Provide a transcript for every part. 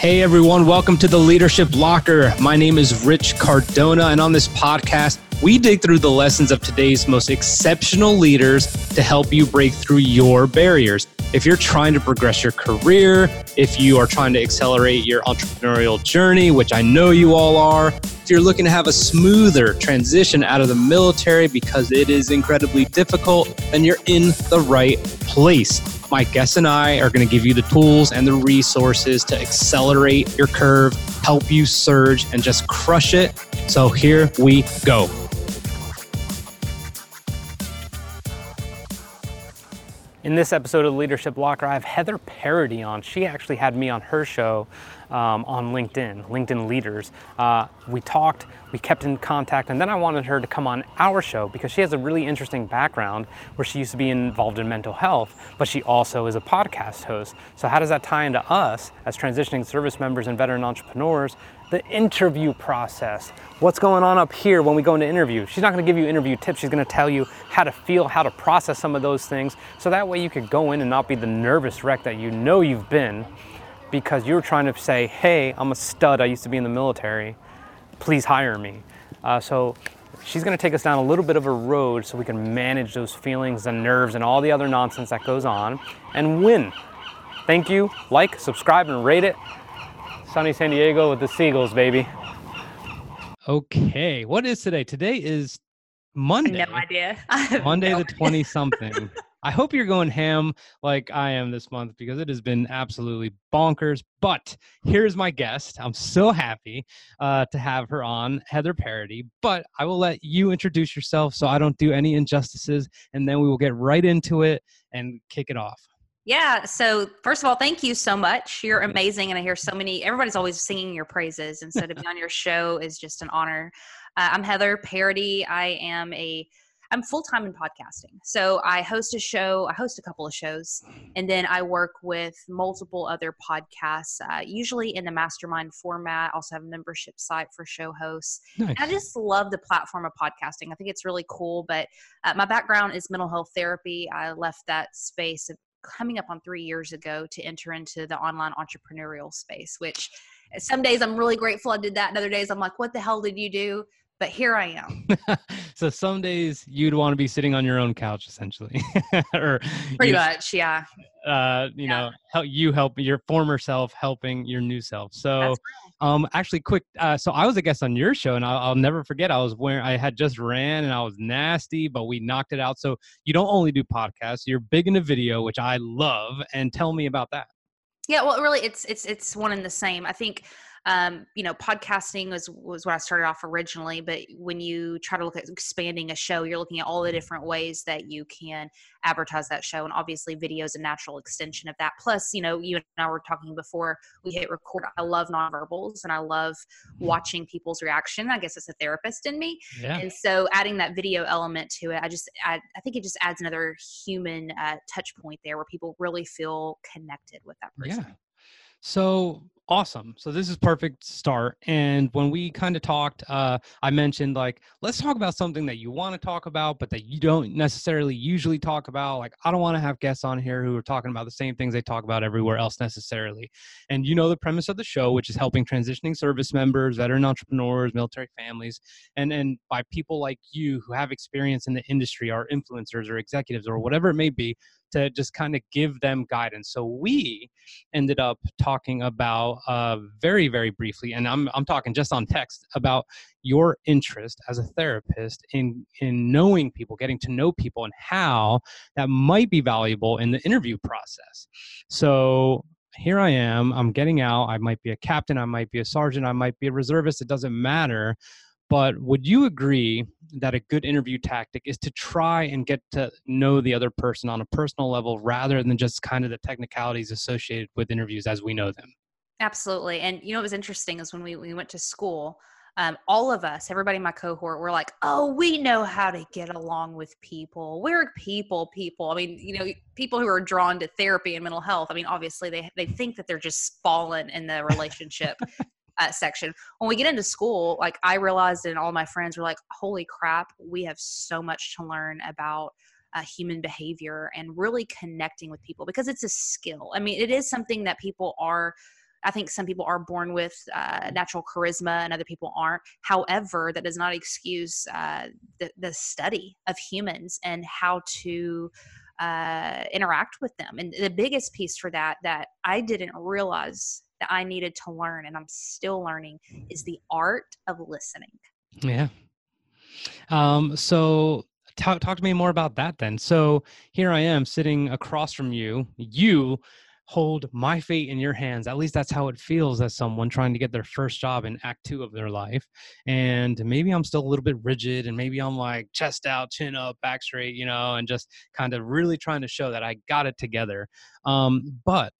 Hey everyone, welcome to the Leadership Locker. My name is Rich Cardona, and on this podcast, we dig through the lessons of today's most exceptional leaders to help you break through your barriers. If you're trying to progress your career, if you are trying to accelerate your entrepreneurial journey, which I know you all are, if you're looking to have a smoother transition out of the military because it is incredibly difficult, then you're in the right place. My guests and I are going to give you the tools and the resources to accelerate your curve, help you surge, and just crush it. So here we go. In this episode of Leadership Locker, I have Heather Parady on. She actually had me on her show um, on LinkedIn, LinkedIn Leaders. Uh, we talked, we kept in contact, and then I wanted her to come on our show because she has a really interesting background where she used to be involved in mental health, but she also is a podcast host. So, how does that tie into us as transitioning service members and veteran entrepreneurs? The interview process. What's going on up here when we go into interview? She's not going to give you interview tips. She's going to tell you how to feel, how to process some of those things. So that way you could go in and not be the nervous wreck that you know you've been because you're trying to say, hey, I'm a stud, I used to be in the military, please hire me. Uh, so she's going to take us down a little bit of a road so we can manage those feelings and nerves and all the other nonsense that goes on and win. Thank you. Like, subscribe, and rate it. Sunny San Diego with the Seagulls, baby. Okay, what is today? Today is Monday. No idea. Monday no the 20 something. I hope you're going ham like I am this month because it has been absolutely bonkers. But here's my guest. I'm so happy uh, to have her on, Heather Parady. But I will let you introduce yourself so I don't do any injustices, and then we will get right into it and kick it off. Yeah. So first of all, thank you so much. You're amazing, and I hear so many. Everybody's always singing your praises, and so to be on your show is just an honor. Uh, I'm Heather Parady. I am a I'm full time in podcasting. So I host a show, I host a couple of shows, and then I work with multiple other podcasts, uh, usually in the mastermind format. I also have a membership site for show hosts. Nice. I just love the platform of podcasting. I think it's really cool. But uh, my background is mental health therapy. I left that space coming up on three years ago to enter into the online entrepreneurial space, which some days I'm really grateful I did that. And other days I'm like, what the hell did you do? But here I am. so some days you'd want to be sitting on your own couch, essentially, or pretty much, yeah. Uh, you yeah. know, help you help your former self helping your new self. So, um, actually, quick. Uh, so I was a guest on your show, and I'll, I'll never forget. I was wearing, I had just ran, and I was nasty, but we knocked it out. So you don't only do podcasts; you're big into video, which I love. And tell me about that. Yeah, well, really, it's it's it's one and the same. I think um, you know, podcasting was was what I started off originally. But when you try to look at expanding a show, you're looking at all the different ways that you can advertise that show, and obviously, video is a natural extension of that. Plus, you know, you and I were talking before we hit record. I love nonverbals, and I love mm-hmm. watching people's reaction. I guess it's a therapist in me, yeah. and so adding that video element to it, I just I, I think it just adds another human uh, touch point there, where people really feel connected with that person. Yeah. So awesome. So this is perfect start and when we kind of talked uh, i mentioned like let's talk about something that you want to talk about but that you don't necessarily usually talk about. Like i don't want to have guests on here who are talking about the same things they talk about everywhere else necessarily. And you know the premise of the show which is helping transitioning service members veteran entrepreneurs military families and and by people like you who have experience in the industry are influencers or executives or whatever it may be to just kind of give them guidance. So we ended up talking about uh, very, very briefly, and I'm, I'm talking just on text about your interest as a therapist in in knowing people, getting to know people, and how that might be valuable in the interview process. So here I am. I'm getting out. I might be a captain. I might be a sergeant. I might be a reservist. It doesn't matter. But would you agree that a good interview tactic is to try and get to know the other person on a personal level rather than just kind of the technicalities associated with interviews as we know them? Absolutely. And you know what was interesting is when we, we went to school, um, all of us, everybody in my cohort, were like, "Oh, we know how to get along with people. We're people, people." I mean, you know, people who are drawn to therapy and mental health. I mean, obviously, they they think that they're just fallen in the relationship, uh, section. When we get into school, like I realized, and all my friends were like, "Holy crap, we have so much to learn about." Uh, human behavior and really connecting with people because it's a skill. I mean, it is something that people are I think some people are born with uh, natural charisma and other people aren't. However, that does not excuse uh, the, the study of humans and how to uh, interact with them. And the biggest piece for that that I didn't realize that I needed to learn, and I'm still learning, is the art of listening. Yeah. Um, so talk, talk to me more about that then. So here I am sitting across from you. You hold my fate in your hands. At least that's how it feels as someone trying to get their first job in act two of their life. And maybe I'm still a little bit rigid and maybe I'm like chest out, chin up, back straight, you know, and just kind of really trying to show that I got it together. Um, but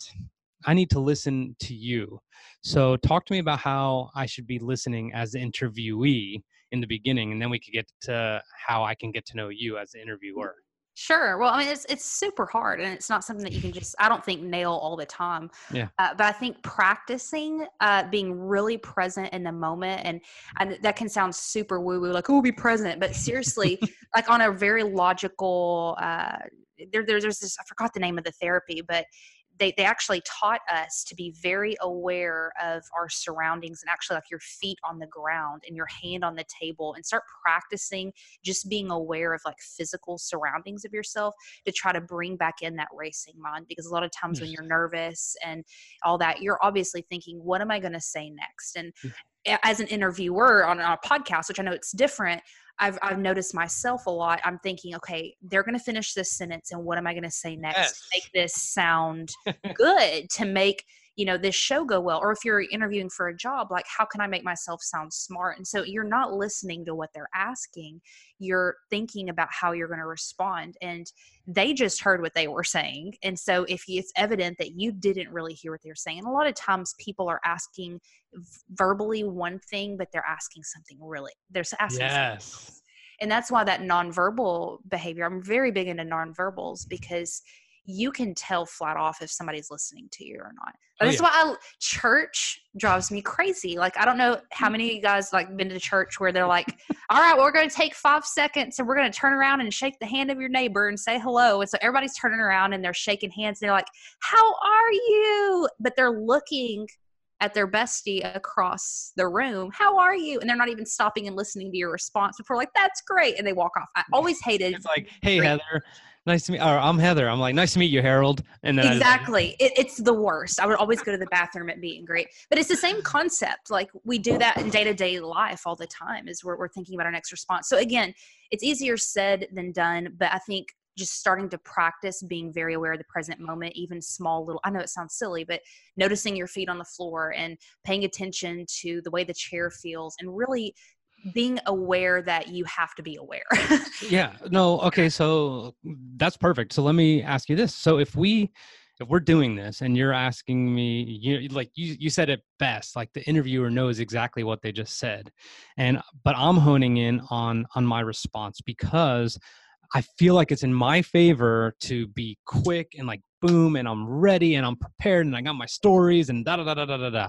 I need to listen to you. So talk to me about how I should be listening as the interviewee in the beginning, and then we could get to how I can get to know you as the interviewer. Sure. Well, I mean, it's it's super hard, and it's not something that you can just I don't think nail all the time. Yeah. Uh, but I think practicing, uh, being really present in the moment, and and that can sound super woo woo, like oh, be present. But seriously, like on a very logical, uh, there there's this I forgot the name of the therapy, but they, they actually taught us to be very aware of our surroundings and actually like your feet on the ground and your hand on the table and start practicing just being aware of like physical surroundings of yourself to try to bring back in that racing mind. Because a lot of times when you're nervous and all that you're obviously thinking what am i going to say next? And mm. as an interviewer on a podcast which i know it's different I've I've noticed myself a lot. I'm thinking, okay, they're going to finish this sentence, and what am I going to say next yes. to make this sound good to make you know this show go well or if you're interviewing for a job like how can i make myself sound smart? And so you're not listening to what they're asking you're thinking about how you're going to respond and they just heard what they were saying. And so if it's evident that you didn't really hear what they're saying. And a lot of times people are asking verbally one thing but they're asking something really they're asking yes. and that's why that nonverbal behavior i'm very big into nonverbals because you can tell flat off if somebody's listening to you or not. Oh, That's yeah. why I, church drives me crazy. Like I don't know how mm. many of you guys like been to church where they're like, "All right, well, we're going to take five seconds and we're going to turn around and shake the hand of your neighbor and say hello." And so everybody's turning around and they're shaking hands. And they're like, "How are you?" But they're looking at their bestie across the room. How are you? And they're not even stopping and listening to your response before like, that's great. And they walk off. I always hated It's like, hey. Heather, nice to meet. Or I'm Heather. I'm like, nice to meet you, Harold. And then exactly, it, it's the worst. I would always go to the bathroom at meet and greet, but it's the same concept. Like we do that in day to day life all the time. Is we're, we're thinking about our next response. So again, it's easier said than done. But I think just starting to practice being very aware of the present moment, even small little, I know it sounds silly, but noticing your feet on the floor and paying attention to the way the chair feels and really being aware that you have to be aware. yeah. No. Okay. So that's perfect. So let me ask you this. So if we, if we're doing this and you're asking me, you like you you said it best. Like the interviewer knows exactly what they just said, and but I'm honing in on on my response because I feel like it's in my favor to be quick and like boom and I'm ready and I'm prepared and I got my stories and da da da da da da.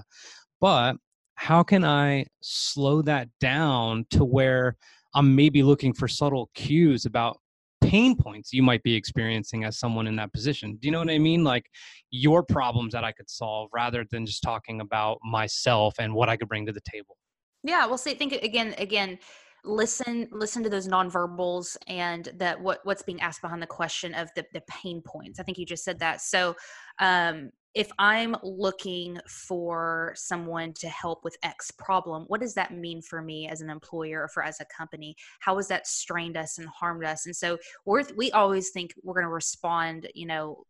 But how can I slow that down to where I'm maybe looking for subtle cues about pain points you might be experiencing as someone in that position? Do you know what I mean? Like your problems that I could solve rather than just talking about myself and what I could bring to the table. Yeah, well, see, think again, again, listen listen to those nonverbals and that what what's being asked behind the question of the the pain points i think you just said that so um if i'm looking for someone to help with x problem what does that mean for me as an employer or for as a company? How has that strained us and harmed us? And so we're we always think we're going to respond you know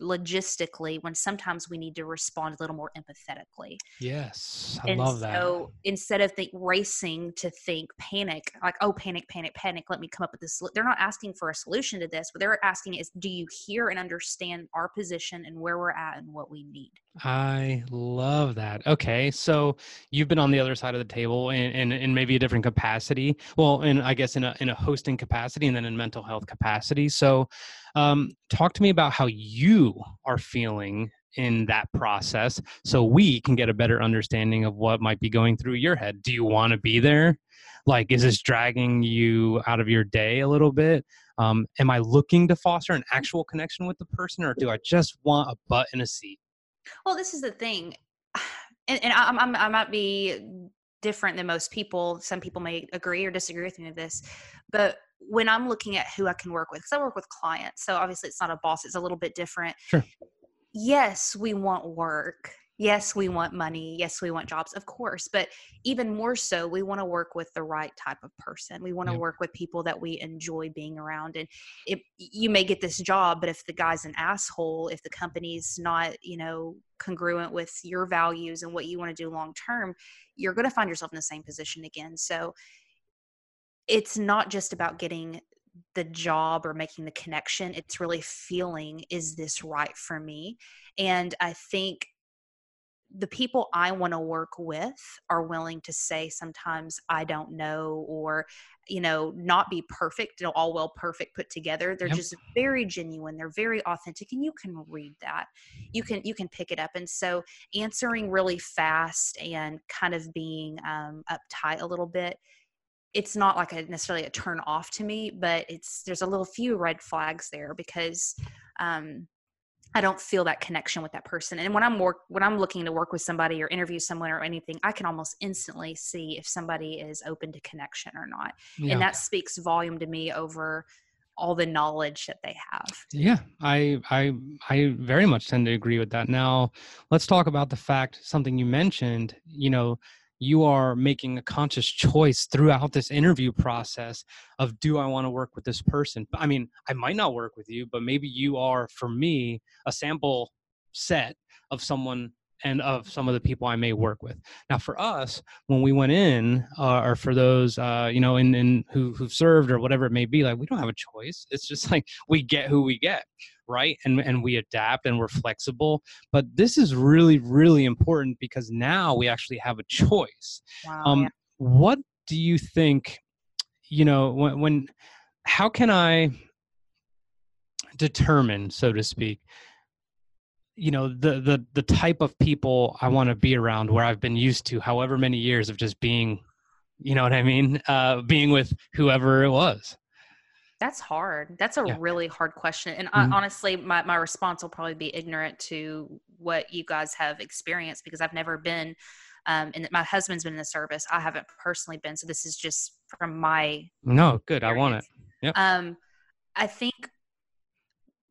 logistically when sometimes we need to respond a little more empathetically. Yes, I and love that. So instead of think racing to think panic, like oh panic, panic, panic, let me come up with this. They're not asking for a solution to this. What they're asking is, do you hear and understand our position and where we're at and what we need? I love that. Okay, so you've been on the other side of the table in, in, in maybe a different capacity. Well, in I guess in a in a hosting capacity and then in mental health capacity. So, um, talk to me about how you are feeling in that process, so we can get a better understanding of what might be going through your head. Do you want to be there? Like, is this dragging you out of your day a little bit? Um, am I looking to foster an actual connection with the person, or do I just want a butt in a seat? Well, this is the thing. and, and I, I'm, I might be different than most people. Some people may agree or disagree with me of this, but when I'm looking at who I can work with, because I work with clients, so obviously it's not a boss; it's a little bit different. Sure. Yes, we want work yes, we want money. Yes, we want jobs, of course. But even more so, we want to work with the right type of person. We want to work with people that we enjoy being around. And if you may get this job, but if the guy's an asshole, if the company's not, you know, congruent with your values and what you want to do long term, you're going to find yourself in the same position again. So it's not just about getting the job or making the connection it's really feeling is this right for me and i think the people I want to work with are willing to say sometimes I don't know or you know not be perfect you know all well perfect put together they're yep. just very genuine they're very authentic and you can read that you can you can pick it up and so answering really fast and kind of being um, uptight a little bit it's not like a necessarily a turn off to me but it's there's a little few red flags there because um, I don't feel that connection with that person. And when I'm work when I'm looking to work with somebody or interview someone or anything, I can almost instantly see if somebody is open to connection or not. Yeah. And that speaks volume to me over all the knowledge that they have. Yeah, I I I very much tend to agree with that. Now, let's talk about the fact something you mentioned, you know, you are making a conscious choice throughout this interview process of do I want to work with this person? I mean, I might not work with you, but maybe you are for me a sample set of someone and of some of the people I may work with. Now, for us, when we went in, uh, or for those uh, you know, in, in who who've served or whatever it may be, like we don't have a choice. It's just like we get who we get, right? And and we adapt and we're flexible. But this is really really important because now we actually have a choice. Wow, um, yeah. What do you think? You know, when when how can I determine, so to speak? you know the the the type of people I want to be around where I've been used to however many years of just being you know what I mean uh being with whoever it was that's hard that's a yeah. really hard question and mm-hmm. I, honestly my, my response will probably be ignorant to what you guys have experienced because I've never been um, and my husband's been in the service I haven't personally been so this is just from my no good experience. I want it yep. um I think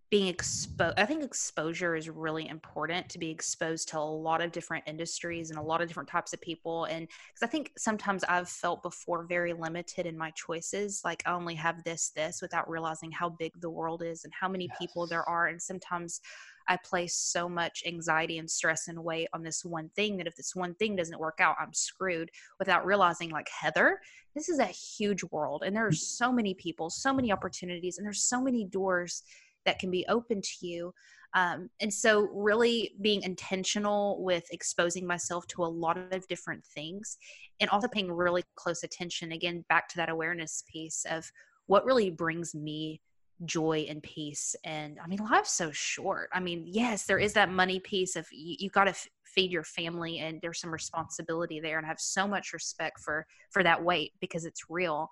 being exposed i think exposure is really important to be exposed to a lot of different industries and a lot of different types of people and because i think sometimes i've felt before very limited in my choices like i only have this this without realizing how big the world is and how many yes. people there are and sometimes i place so much anxiety and stress and weight on this one thing that if this one thing doesn't work out i'm screwed without realizing like heather this is a huge world and there are mm. so many people so many opportunities and there's so many doors that can be open to you. Um, and so, really being intentional with exposing myself to a lot of different things and also paying really close attention again back to that awareness piece of what really brings me joy and peace. And I mean, life's so short. I mean, yes, there is that money piece of you, you got to f- feed your family and there's some responsibility there. And I have so much respect for, for that weight because it's real.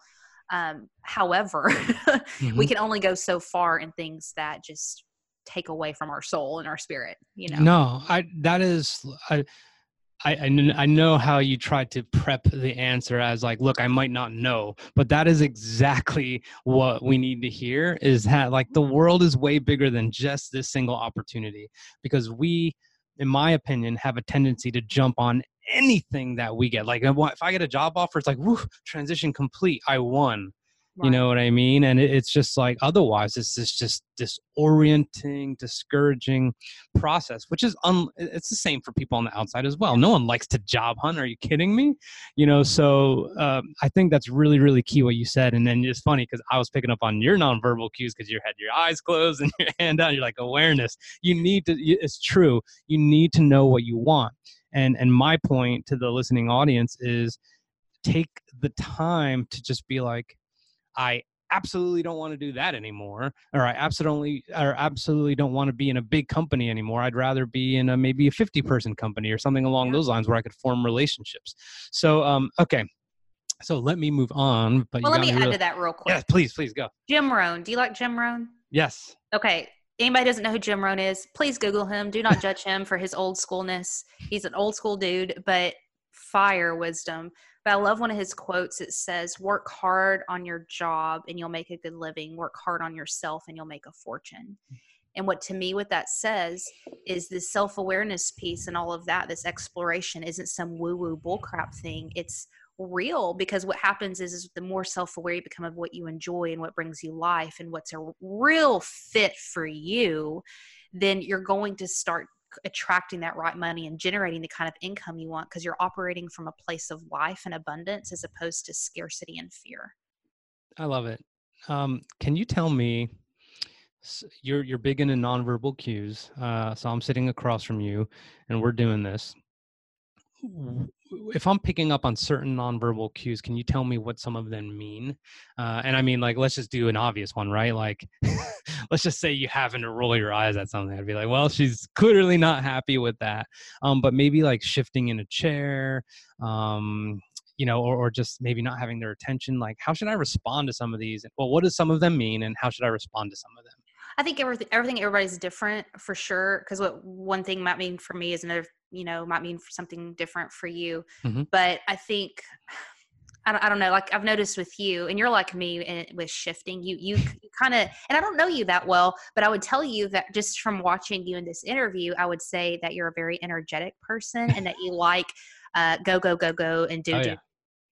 Um, however, mm-hmm. we can only go so far in things that just take away from our soul and our spirit. You know. No, I that is I. I, I know how you tried to prep the answer as like look i might not know but that is exactly what we need to hear is that like the world is way bigger than just this single opportunity because we in my opinion have a tendency to jump on anything that we get. Like if I get a job offer, it's like, whoo, transition complete. I won. Right. You know what I mean? And it, it's just like otherwise, it's this just disorienting, discouraging process, which is un, it's the same for people on the outside as well. No one likes to job hunt. Are you kidding me? You know, so um, I think that's really, really key what you said. And then it's funny because I was picking up on your nonverbal cues because you had your eyes closed and your hand down. You're like awareness. You need to. It's true. You need to know what you want and and my point to the listening audience is take the time to just be like i absolutely don't want to do that anymore or i absolutely or absolutely don't want to be in a big company anymore. I'd rather be in a maybe a 50 person company or something along those lines where i could form relationships. So um okay. So let me move on but well, let me add to that real quick. Yeah please please go. Jim rohn. Do you like jim rohn? Yes. Okay anybody doesn't know who Jim Rohn is, please Google him. Do not judge him for his old schoolness. He's an old school dude, but fire wisdom. But I love one of his quotes. It says, Work hard on your job and you'll make a good living. Work hard on yourself and you'll make a fortune. And what to me, what that says is this self awareness piece and all of that, this exploration isn't some woo woo bullcrap thing. It's real because what happens is, is the more self-aware you become of what you enjoy and what brings you life and what's a real fit for you then you're going to start attracting that right money and generating the kind of income you want because you're operating from a place of life and abundance as opposed to scarcity and fear. I love it. Um, can you tell me you're you're big into nonverbal cues uh, so i'm sitting across from you and we're doing this if I'm picking up on certain nonverbal cues, can you tell me what some of them mean? Uh, and I mean, like, let's just do an obvious one, right? Like, let's just say you happen to roll your eyes at something. I'd be like, well, she's clearly not happy with that. Um, but maybe like shifting in a chair, um, you know, or, or just maybe not having their attention. Like, how should I respond to some of these? Well, what does some of them mean, and how should I respond to some of them? I think everything everything everybody's different for sure. Because what one thing might mean for me is another, you know, might mean for something different for you. Mm-hmm. But I think I don't, I don't know. Like I've noticed with you, and you're like me in, with shifting. You you, you kind of, and I don't know you that well, but I would tell you that just from watching you in this interview, I would say that you're a very energetic person, and that you like uh, go go go go and do oh, do. Yeah.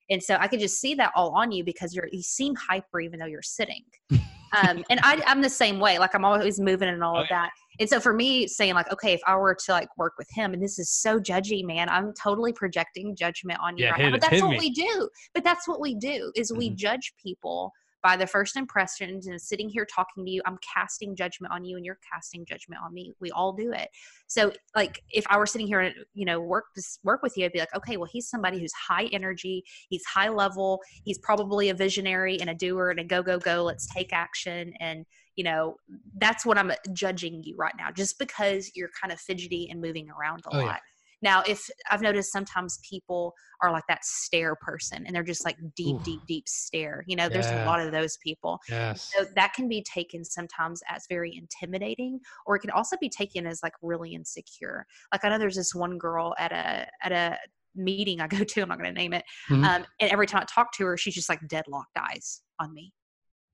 And so I could just see that all on you because you're you seem hyper even though you're sitting. Um, and I, I'm the same way. Like I'm always moving and all oh, of that. And so for me, saying like, okay, if I were to like work with him, and this is so judgy, man, I'm totally projecting judgment on you yeah, right now. But that's what me. we do. But that's what we do is mm-hmm. we judge people by the first impressions and sitting here talking to you i'm casting judgment on you and you're casting judgment on me. We all do it. So like if i were sitting here and you know work this work with you i'd be like okay well he's somebody who's high energy he's high level he's probably a visionary and a doer and a go go go let's take action. And you know that's what i'm judging you right now just because you're kind of fidgety and moving around a oh, lot. yeah. Now, if I've noticed sometimes people are like that stare person and they're just like deep, Ooh. deep, deep stare. You know, there's yeah. a lot of those people. Yes. So that can be taken sometimes as very intimidating, or it can also be taken as like really insecure. Like I know there's this one girl at a at a meeting I go to, I'm not going to name it. Mm-hmm. Um, and every time I talk to her, she's just like deadlocked eyes on me,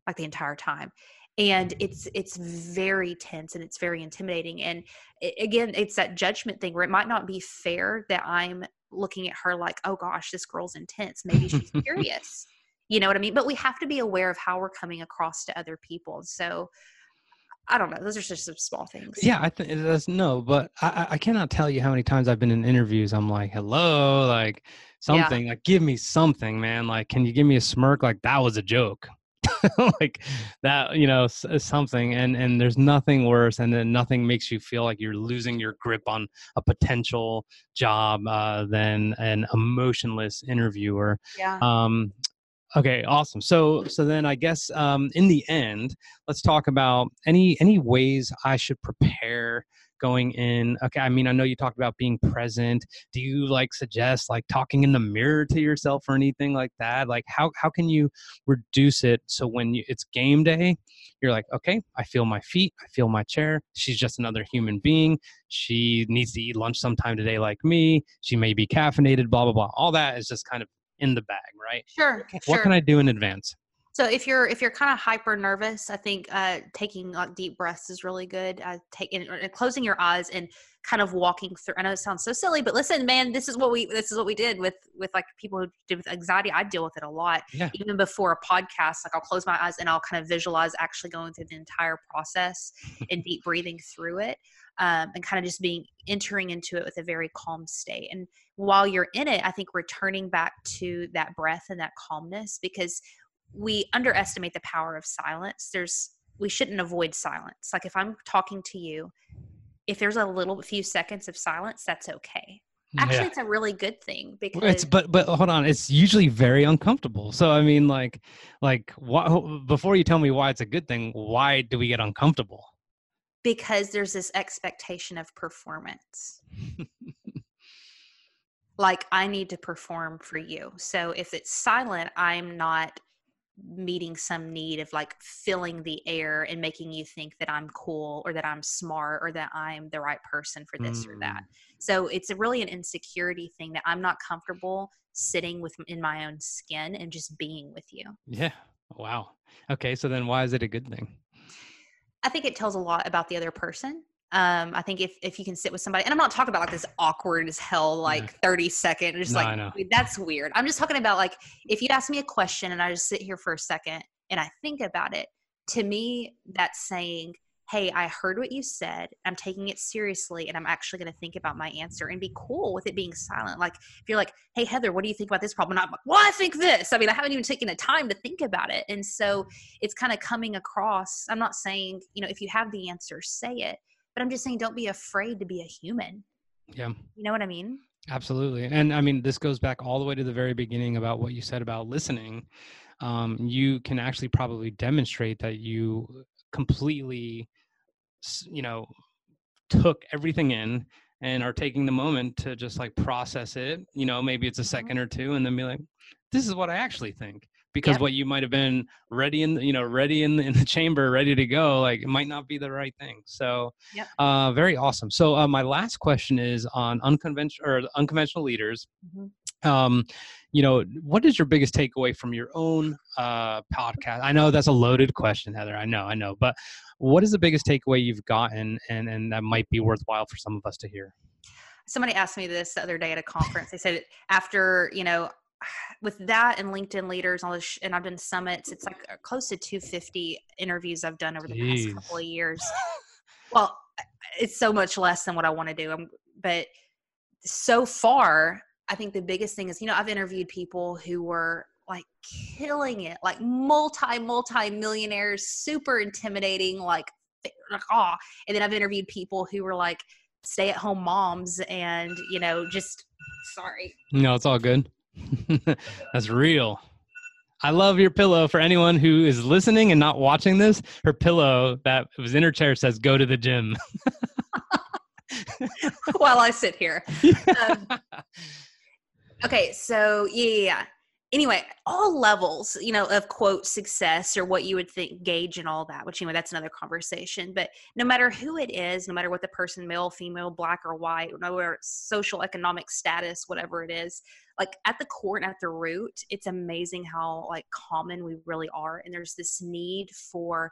like the entire time and it's it's very tense and it's very intimidating and it, again it's that judgment thing where it might not be fair that i'm looking at her like oh gosh this girl's intense maybe she's curious you know what i mean but we have to be aware of how we're coming across to other people so I don't know. Those are just some small things. Yeah, I think that's no, but I, I cannot tell you how many times I've been in interviews. I'm like, hello, like something, yeah. like give me something, man. Like, can you give me a smirk? Like that was a joke. like that you know something and and there's nothing worse and then nothing makes you feel like you're losing your grip on a potential job uh, than an emotionless interviewer. Yeah. Um okay awesome. So so then i guess um in the end let's talk about any any ways i should prepare going in. Okay i mean i know you talked about being present. Do you like suggest like talking in the mirror to yourself or anything like that? Like how how can you reduce it so when you, it's game day you're like okay i feel my feet i feel my chair she's just another human being she needs to eat lunch sometime today like me she may be caffeinated blah blah blah. All that is just kind of in the bag right sure what sure. can i do in advance so if you're if you're kind of hyper nervous, I think uh, taking like deep breaths is really good. Uh, taking closing your eyes and kind of walking through. I know it sounds so silly, but listen, man, this is what we this is what we did with with like people who did with anxiety. I deal with it a lot. Yeah. Even before a podcast, like I'll close my eyes and I'll kind of visualize actually going through the entire process and deep breathing through it. Um, and kind of just being entering into it with a very calm state. And while you're in it, I think returning back to that breath and that calmness because we underestimate the power of silence. There's we shouldn't avoid silence. Like if I'm talking to you, if there's a little few seconds of silence, that's okay. Actually, yeah. it's a really good thing because it's but but hold on, it's usually very uncomfortable. So I mean, like like what, before you tell me why it's a good thing, why do we get uncomfortable? Because there's this expectation of performance. like I need to perform for you. So if it's silent, I'm not meeting some need of like filling the air and making you think that I'm cool or that I'm smart or that I'm the right person for this mm. or that. Mm. So it's a really an insecurity thing that I'm not comfortable sitting with in my own skin and just being with you. Yeah. Wow. Okay, so then why is it a good thing? I think it tells a lot about the other person. Um, I think if if you can sit with somebody, and I'm not talking about like this awkward as hell, like yeah. 30 second, just no, like that's weird. I'm just talking about like if you ask me a question and I just sit here for a second and I think about it, to me, that's saying, hey, I heard what you said. I'm taking it seriously and I'm actually going to think about my answer and be cool with it being silent. Like, if you're like, hey, Heather, what do you think about this problem? And I'm like, well, I think this. I mean, I haven't even taken the time to think about it. And so it's kind of coming across. I'm not saying, you know, if you have the answer, say it, but I'm just saying, don't be afraid to be a human. Yeah. You know what I mean? Absolutely. And I mean, this goes back all the way to the very beginning about what you said about listening. Um, you can actually probably demonstrate that you completely you know took everything in and are taking the moment to just like process it you know maybe it's a 2nd mm-hmm. or two and then be like this is what i actually think because yep. what you might have been ready in you know ready in the, in the chamber ready to go like it might not be the right thing. So yep. uh, very awesome. So uh, my last question is on unconventional or unconventional leaders. Mm-hmm. um, you know what is your biggest takeaway from your own uh, podcast? I know that's a loaded question heather. I know i know. But what is the biggest takeaway you've gotten and and that might be worthwhile for some of us to hear? Somebody asked me this the other day at a conference. They said after you know with that and linkedin leaders all this sh- and i've done summits it's like close to 250 interviews i've done over the Jeez. past couple of years well it's so much less than what i want to do I'm, but so far i think the biggest thing is you know i've interviewed people who were like killing it, like multi, multi millionaires, super intimidating, like, like oh. And then I've interviewed people who were like stay at home moms and, you know, just sorry. No, it's all good. That's real. I love your pillow. For anyone who is listening and not watching this, her pillow that was in her chair says, go to the gym. While I sit here. Um, okay, so yeah, anyway, all levels, you know, of quote success or what you would think gauge and all that, which, you know, that's another conversation. But no matter who it is, no matter what the person, male, female, black or white, no matter social, economic status, whatever it is, like at the core and at the root, it's amazing how like common we really are. And there's this need for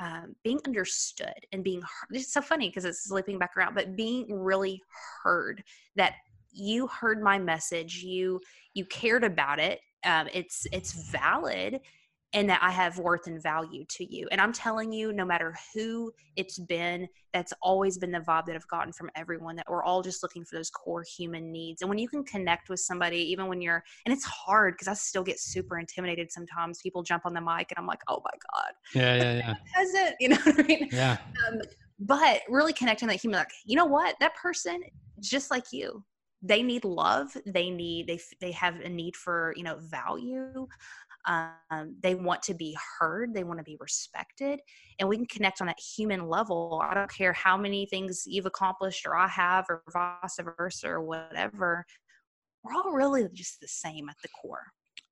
um, being understood and being heard. It's so funny because it's slipping back around, but being really heard that you heard my message you you cared about it um, it's it's valid and that I have worth and value to you. And I'm telling you, no matter who it's been, that's always been the vibe that I've gotten from everyone that we're all just looking for those core human needs. And when you can connect with somebody, even when you're, and it's hard because I still get super intimidated sometimes. People jump on the mic and I'm like, oh my God. Yeah, yeah, yeah. Peasant, you know what I mean? Yeah. Um, but really connecting that human, like, you know what? That person, just like you, they need love they need they they have a need for you know value um, they want to be heard they want to be respected and we can connect on that human level. I don't care how many things you've accomplished or i have or vice versa or whatever we're all really just the same at the core.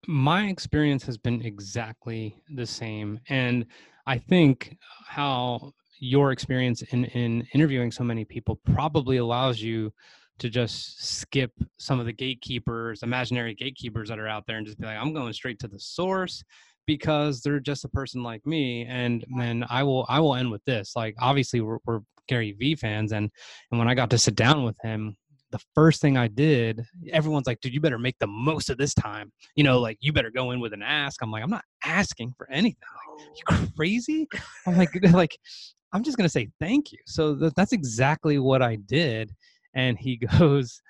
My experience has been exactly the same and i think how your experience in in interviewing so many people probably allows you to just skip some of the gatekeepers, imaginary gatekeepers that are out there and just be like, I'm going straight to the source because they're just a person like me. And then I will I will end with this. Like obviously we're, we're Gary V fans and and when I got to sit down with him, the first thing I did, everyone's like, dude, you better make the most of this time. You know, like you better go in with an ask. I'm like, I'm not asking for anything. Like, you crazy? I'm like, like, I'm just gonna say thank you. So th- that's exactly what I did and he goes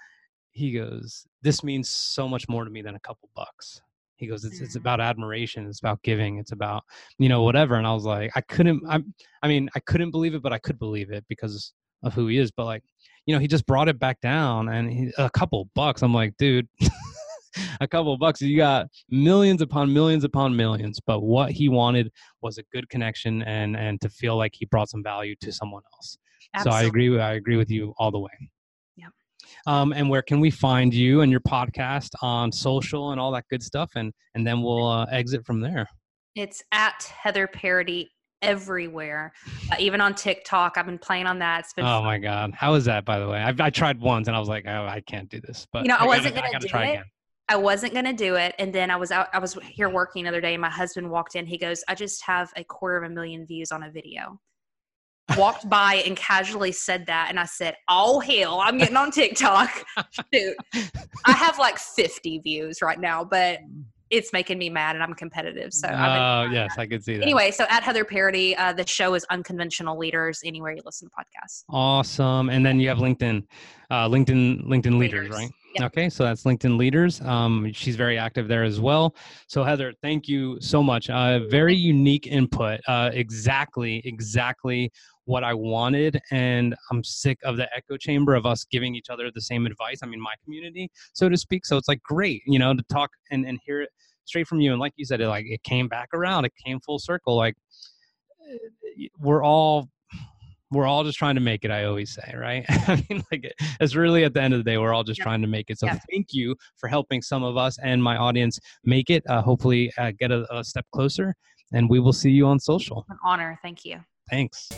he goes this means so much more to me than a couple bucks he goes it's, it's mm. about admiration it's about giving it's about you know whatever and i was like i couldn't i i mean i couldn't believe it but i could believe it because of who he is but like you know he just brought it back down and he, a couple bucks i'm like dude a couple bucks you got millions upon millions upon millions but what he wanted was a good connection and and to feel like he brought some value to someone else Absolutely. so i agree with i agree with you all the way um, and where can we find you and your podcast on social and all that good stuff and and then we'll uh, exit from there It's at Heather Parady everywhere, uh, even on TikTok. I've been playing on that. It's been Oh fun. my god, how is that? By the way, I've, I tried once and I was like, oh, I can't do this. But You know, I gotta- wasn't gonna try it. again. I wasn't gonna do it, and then I was out. I was here working the other day, and my husband walked in. He goes, "I just have a quarter of a million views on a video." Walked by and casually said that, and I said, "Oh hell, I'm getting on TikTok." Shoot, I have like 50 views right now, but it's making me mad, and I'm competitive. So, Oh been, yes, I could see that. anyway, so at Heather Parady, uh, the show is Unconventional Leaders. Anywhere you listen to podcasts, Awesome. And then you have LinkedIn, uh, LinkedIn, LinkedIn leaders, Leaders. right? Yep. Okay, so that's LinkedIn leaders. Um, she's very active there as well. So Heather, thank you so much. Uh, very unique input. Uh, exactly, exactly what I wanted, and I'm sick of the echo chamber of us giving each other the same advice. I mean, my community, so to speak. So it's like great, you know, to talk and and hear it straight from you. And like you said, it like it came back around. It came full circle. Like eh, we're all we're all just trying to make it i always say right i mean like it's really at the end of the day we're all just Yep. trying to make it so Yep. thank you for helping some of us and my audience make it uh, hopefully uh, get a, a step closer and we will see you on social an honor. Thank you. Thanks.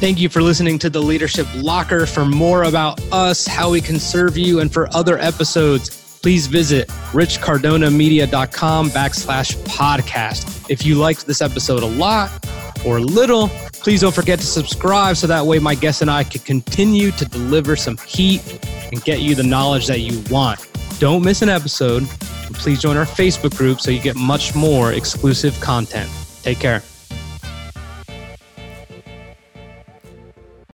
Thank you for listening to the Leadership Locker. For more about us, how we can serve you, and for other episodes, please visit richcardonamedia.com backslash podcast. If you liked this episode a lot or little, please don't forget to subscribe so that way my guests and I can continue to deliver some heat and get you the knowledge that you want. Don't miss an episode. Please join our Facebook group so you get much more exclusive content. Take care.